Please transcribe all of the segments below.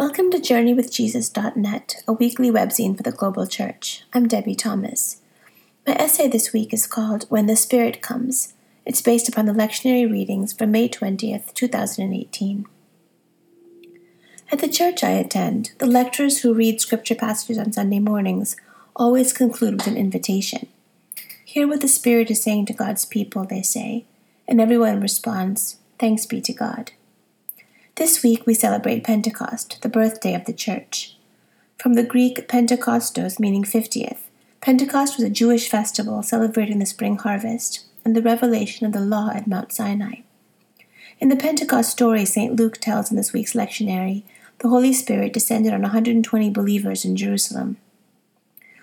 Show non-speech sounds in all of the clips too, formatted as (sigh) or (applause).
Welcome to JourneyWithJesus.net, a weekly webzine for the global church. I'm Debbie Thomas. My essay this week is called When the Spirit Comes. It's based upon the lectionary readings from May 20th, 2018. At the church I attend, the lecturers who read scripture passages on Sunday mornings always conclude with an invitation. Hear what the Spirit is saying to God's people, they say, and everyone responds, Thanks be to God. This week we celebrate Pentecost, the birthday of the Church. From the Greek Pentekostos, meaning 50th, Pentecost was a Jewish festival celebrating the spring harvest and the revelation of the law at Mount Sinai. In the Pentecost story St. Luke tells in this week's lectionary, the Holy Spirit descended on 120 believers in Jerusalem.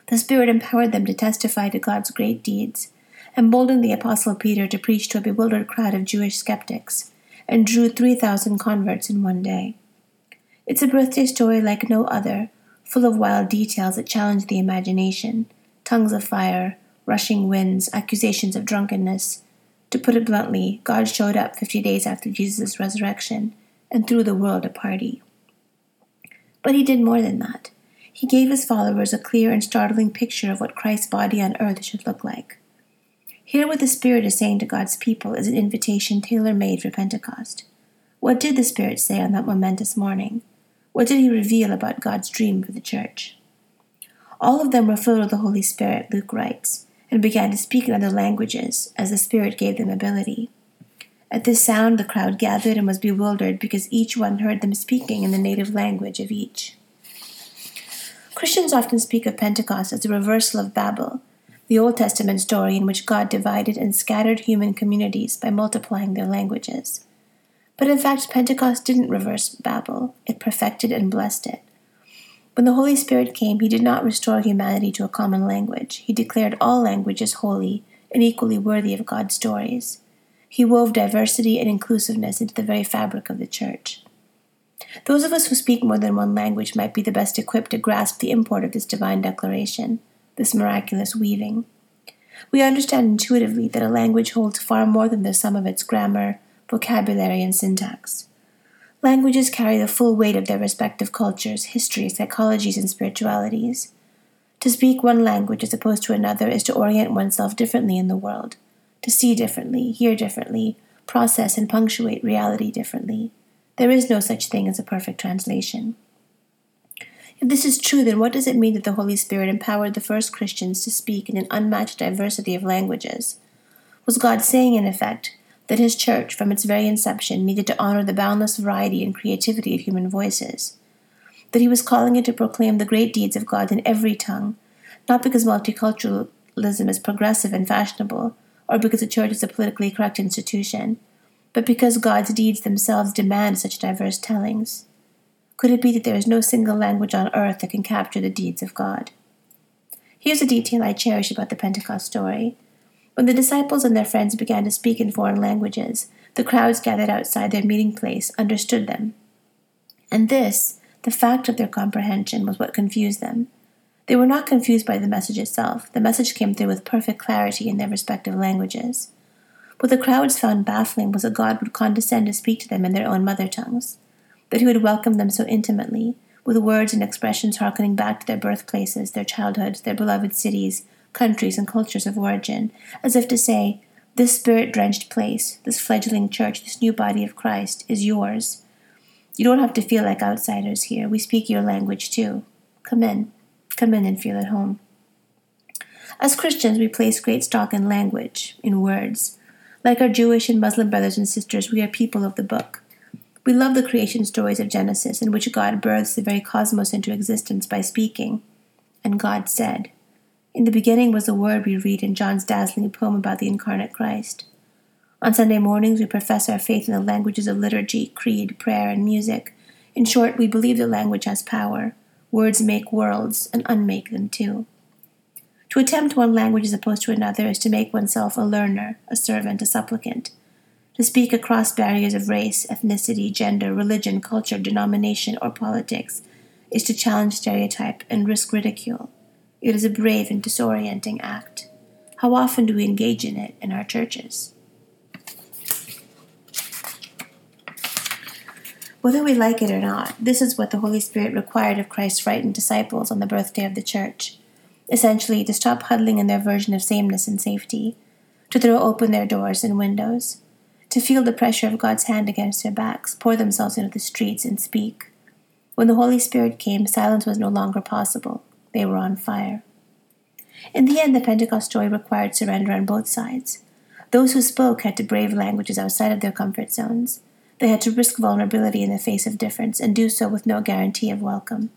The Spirit empowered them to testify to God's great deeds, emboldened the Apostle Peter to preach to a bewildered crowd of Jewish skeptics, and drew 3,000 converts in one day. It's a birthday story like no other, full of wild details that challenge the imagination tongues of fire, rushing winds, accusations of drunkenness. To put it bluntly, God showed up 50 days after Jesus' resurrection and threw the world a party. But he did more than that. He gave his followers a clear and startling picture of what Christ's body on earth should look like. Hear what the Spirit is saying to God's people is an invitation tailor made for Pentecost. What did the Spirit say on that momentous morning? What did he reveal about God's dream for the church? All of them were filled with the Holy Spirit, Luke writes, and began to speak in other languages as the Spirit gave them ability. At this sound, the crowd gathered and was bewildered because each one heard them speaking in the native language of each. Christians often speak of Pentecost as a reversal of Babel, the Old Testament story in which God divided and scattered human communities by multiplying their languages. But in fact, Pentecost didn't reverse Babel, it perfected and blessed it. When the Holy Spirit came, he did not restore humanity to a common language. He declared all languages holy and equally worthy of God's stories. He wove diversity and inclusiveness into the very fabric of the church. Those of us who speak more than one language might be the best equipped to grasp the import of this divine declaration this miraculous weaving. We understand intuitively that a language holds far more than the sum of its grammar, vocabulary, and syntax. Languages carry the full weight of their respective cultures, histories, psychologies, and spiritualities. To speak one language as opposed to another is to orient oneself differently in the world, to see differently, hear differently, process and punctuate reality differently. There is no such thing as a perfect translation. If this is true, then what does it mean that the Holy Spirit empowered the first Christians to speak in an unmatched diversity of languages? Was God saying, in effect, that His church, from its very inception, needed to honor the boundless variety and creativity of human voices? That He was calling it to proclaim the great deeds of God in every tongue, not because multiculturalism is progressive and fashionable, or because the church is a politically correct institution, but because God's deeds themselves demand such diverse tellings? Could it be that there is no single language on earth that can capture the deeds of God? Here's a detail I cherish about the Pentecost story. When the disciples and their friends began to speak in foreign languages, the crowds gathered outside their meeting place understood them. And this, the fact of their comprehension, was what confused them. They were not confused by the message itself. The message came through with perfect clarity in their respective languages. What the crowds found baffling was that God would condescend to speak to them in their own mother tongues that he would welcome them so intimately, with words and expressions harkening back to their birthplaces, their childhoods, their beloved cities, countries, and cultures of origin, as if to say, This spirit drenched place, this fledgling church, this new body of Christ, is yours. You don't have to feel like outsiders here. We speak your language too. Come in. Come in and feel at home. As Christians, we place great stock in language, in words. Like our Jewish and Muslim brothers and sisters, we are people of the book. We love the creation stories of Genesis, in which God births the very cosmos into existence by speaking. And God said, In the beginning was the Word we read in John's dazzling poem about the incarnate Christ. On Sunday mornings, we profess our faith in the languages of liturgy, creed, prayer, and music. In short, we believe the language has power. Words make worlds, and unmake them too. To attempt one language as opposed to another is to make oneself a learner, a servant, a supplicant to speak across barriers of race, ethnicity, gender, religion, culture, denomination, or politics is to challenge stereotype and risk ridicule. It is a brave and disorienting act. How often do we engage in it in our churches? Whether we like it or not, this is what the Holy Spirit required of Christ's frightened disciples on the birthday of the church. Essentially, to stop huddling in their version of sameness and safety, to throw open their doors and windows, to feel the pressure of God's hand against their backs, pour themselves into the streets, and speak. When the Holy Spirit came, silence was no longer possible. They were on fire. In the end, the Pentecost story required surrender on both sides. Those who spoke had to brave languages outside of their comfort zones. They had to risk vulnerability in the face of difference and do so with no guarantee of welcome.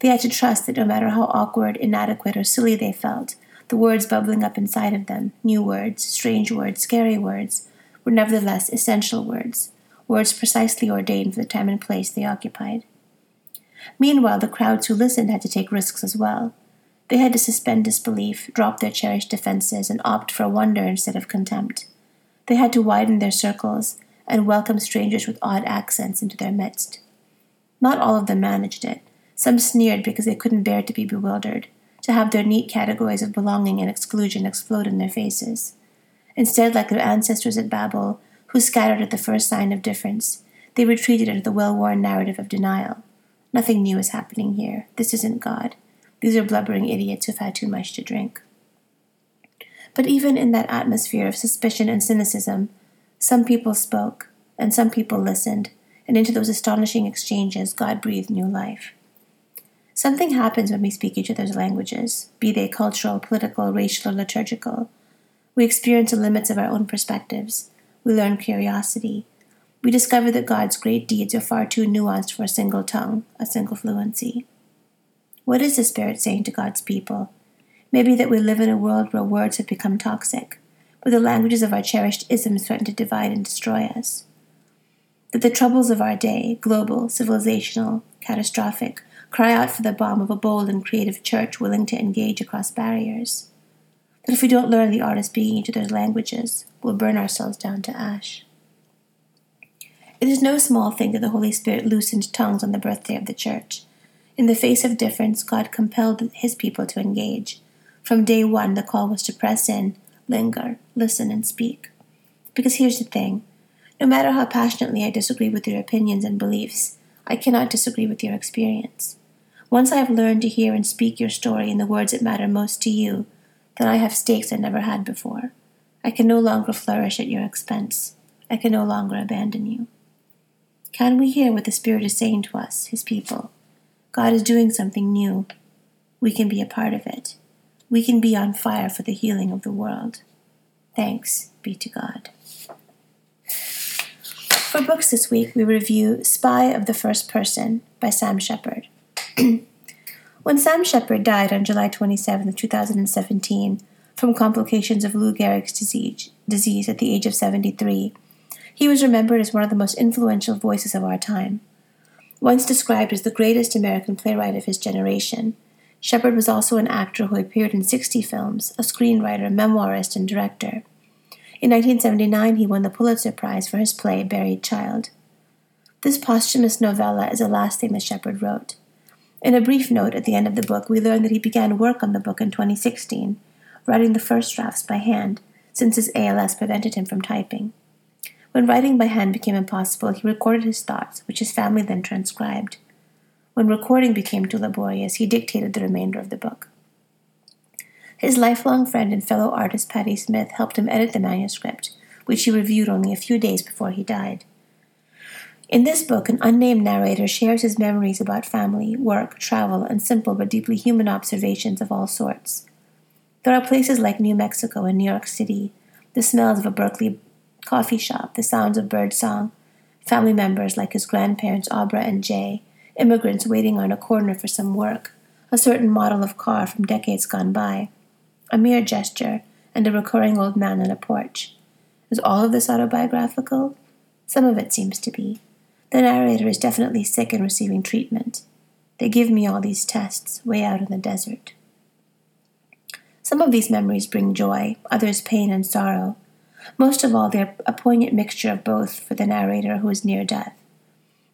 They had to trust that no matter how awkward, inadequate, or silly they felt, the words bubbling up inside of them, new words, strange words, scary words, were nevertheless essential words, words precisely ordained for the time and place they occupied. Meanwhile, the crowds who listened had to take risks as well. They had to suspend disbelief, drop their cherished defenses, and opt for wonder instead of contempt. They had to widen their circles and welcome strangers with odd accents into their midst. Not all of them managed it. Some sneered because they couldn't bear to be bewildered, to have their neat categories of belonging and exclusion explode in their faces. Instead, like their ancestors at Babel, who scattered at the first sign of difference, they retreated into the well worn narrative of denial. Nothing new is happening here. This isn't God. These are blubbering idiots who've had too much to drink. But even in that atmosphere of suspicion and cynicism, some people spoke, and some people listened, and into those astonishing exchanges God breathed new life. Something happens when we speak each other's languages, be they cultural, political, racial, or liturgical. We experience the limits of our own perspectives. We learn curiosity. We discover that God's great deeds are far too nuanced for a single tongue, a single fluency. What is the Spirit saying to God's people? Maybe that we live in a world where words have become toxic, where the languages of our cherished isms threaten to divide and destroy us. That the troubles of our day, global, civilizational, catastrophic, cry out for the balm of a bold and creative church willing to engage across barriers. That if we don't learn the art of speaking each other's languages, we'll burn ourselves down to ash. It is no small thing that the Holy Spirit loosened tongues on the birthday of the church in the face of difference, God compelled his people to engage. From day one, the call was to press in, linger, listen, and speak. Because here's the thing no matter how passionately I disagree with your opinions and beliefs, I cannot disagree with your experience. Once I have learned to hear and speak your story in the words that matter most to you, then I have stakes I never had before. I can no longer flourish at your expense. I can no longer abandon you. Can we hear what the Spirit is saying to us, His people? God is doing something new. We can be a part of it. We can be on fire for the healing of the world. Thanks be to God. For books this week, we review Spy of the First Person by Sam Shepard. (clears throat) when Sam Shepard died on July 27, 2017, from complications of Lou Gehrig's disease, disease at the age of 73, he was remembered as one of the most influential voices of our time. Once described as the greatest American playwright of his generation, Shepard was also an actor who appeared in 60 films, a screenwriter, memoirist, and director. In 1979, he won the Pulitzer Prize for his play Buried Child. This posthumous novella is the last thing that Shepard wrote. In a brief note at the end of the book, we learn that he began work on the book in 2016, writing the first drafts by hand, since his ALS prevented him from typing. When writing by hand became impossible, he recorded his thoughts, which his family then transcribed. When recording became too laborious, he dictated the remainder of the book. His lifelong friend and fellow artist Patti Smith helped him edit the manuscript, which he reviewed only a few days before he died. In this book, an unnamed narrator shares his memories about family, work, travel, and simple but deeply human observations of all sorts. There are places like New Mexico and New York City, the smells of a Berkeley coffee shop, the sounds of bird song, family members like his grandparents Abra and Jay, immigrants waiting on a corner for some work, a certain model of car from decades gone by, a mere gesture, and a recurring old man on a porch. Is all of this autobiographical? Some of it seems to be. The narrator is definitely sick and receiving treatment. They give me all these tests way out in the desert. Some of these memories bring joy, others pain and sorrow, most of all, they're a poignant mixture of both for the narrator who is near death.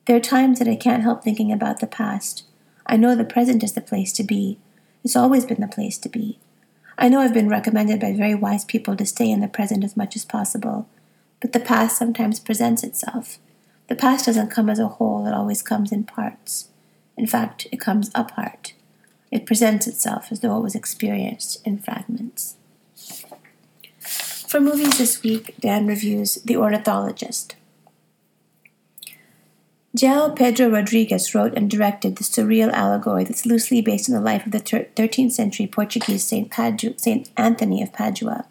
There are times that I can't help thinking about the past. I know the present is the place to be. It's always been the place to be. I know I've been recommended by very wise people to stay in the present as much as possible, but the past sometimes presents itself. The past doesn't come as a whole, it always comes in parts. In fact, it comes apart. It presents itself as though it was experienced in fragments. For movies this week, Dan reviews The Ornithologist. João Pedro Rodrigues wrote and directed the surreal allegory that's loosely based on the life of the 13th century Portuguese Saint, Saint Anthony of Padua.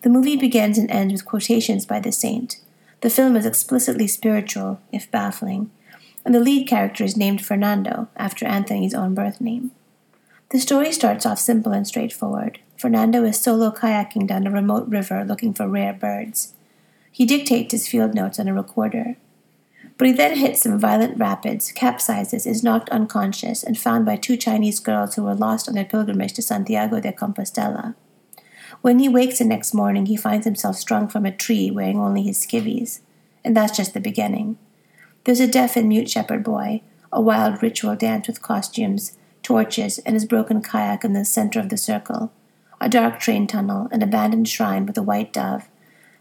The movie begins and ends with quotations by the saint. The film is explicitly spiritual, if baffling, and the lead character is named Fernando, after Anthony's own birth name. The story starts off simple and straightforward. Fernando is solo kayaking down a remote river looking for rare birds. He dictates his field notes on a recorder. But he then hits some violent rapids, capsizes, is knocked unconscious, and found by two Chinese girls who were lost on their pilgrimage to Santiago de Compostela. When he wakes the next morning, he finds himself strung from a tree wearing only his skivvies. And that's just the beginning. There's a deaf and mute shepherd boy, a wild ritual dance with costumes, torches, and his broken kayak in the center of the circle, a dark train tunnel, an abandoned shrine with a white dove,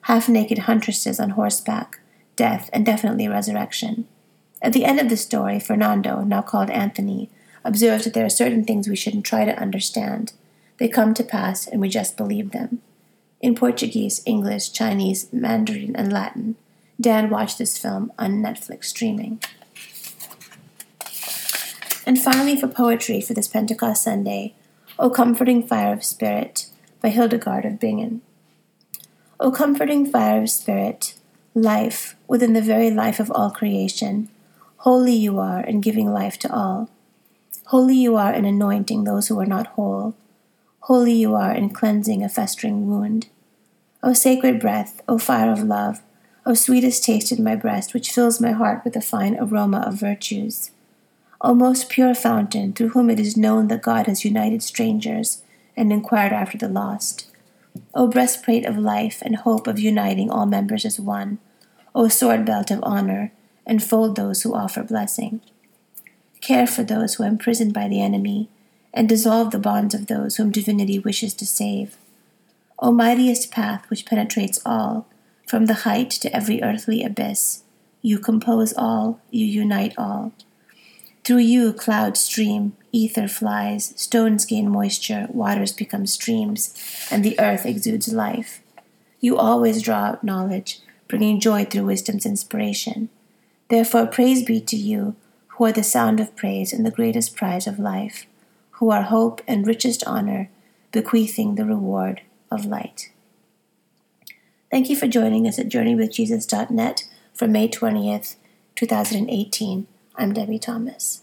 half naked huntresses on horseback, death, and definitely resurrection. At the end of the story, Fernando, now called Anthony, observes that there are certain things we shouldn't try to understand they come to pass, and we just believe them. In Portuguese, English, Chinese, Mandarin, and Latin, Dan watched this film on Netflix streaming. And finally, for poetry for this Pentecost Sunday, O Comforting Fire of Spirit by Hildegard of Bingen. O comforting fire of spirit, life within the very life of all creation, holy you are in giving life to all. Holy you are in anointing those who are not whole, Holy you are in cleansing a festering wound. O sacred breath, O fire of love, O sweetest taste in my breast, which fills my heart with the fine aroma of virtues. O most pure fountain, through whom it is known that God has united strangers and inquired after the lost. O breastplate of life and hope of uniting all members as one. O sword belt of honor, enfold those who offer blessing. Care for those who are imprisoned by the enemy and dissolve the bonds of those whom divinity wishes to save. O mightiest path which penetrates all, from the height to every earthly abyss, you compose all, you unite all. Through you clouds stream, ether flies, stones gain moisture, waters become streams, and the earth exudes life. You always draw out knowledge, bringing joy through wisdom's inspiration. Therefore, praise be to you, who are the sound of praise and the greatest prize of life who are hope and richest honor, bequeathing the reward of light. Thank you for joining us at journeywithjesus.net for May 20th, 2018. I'm Debbie Thomas.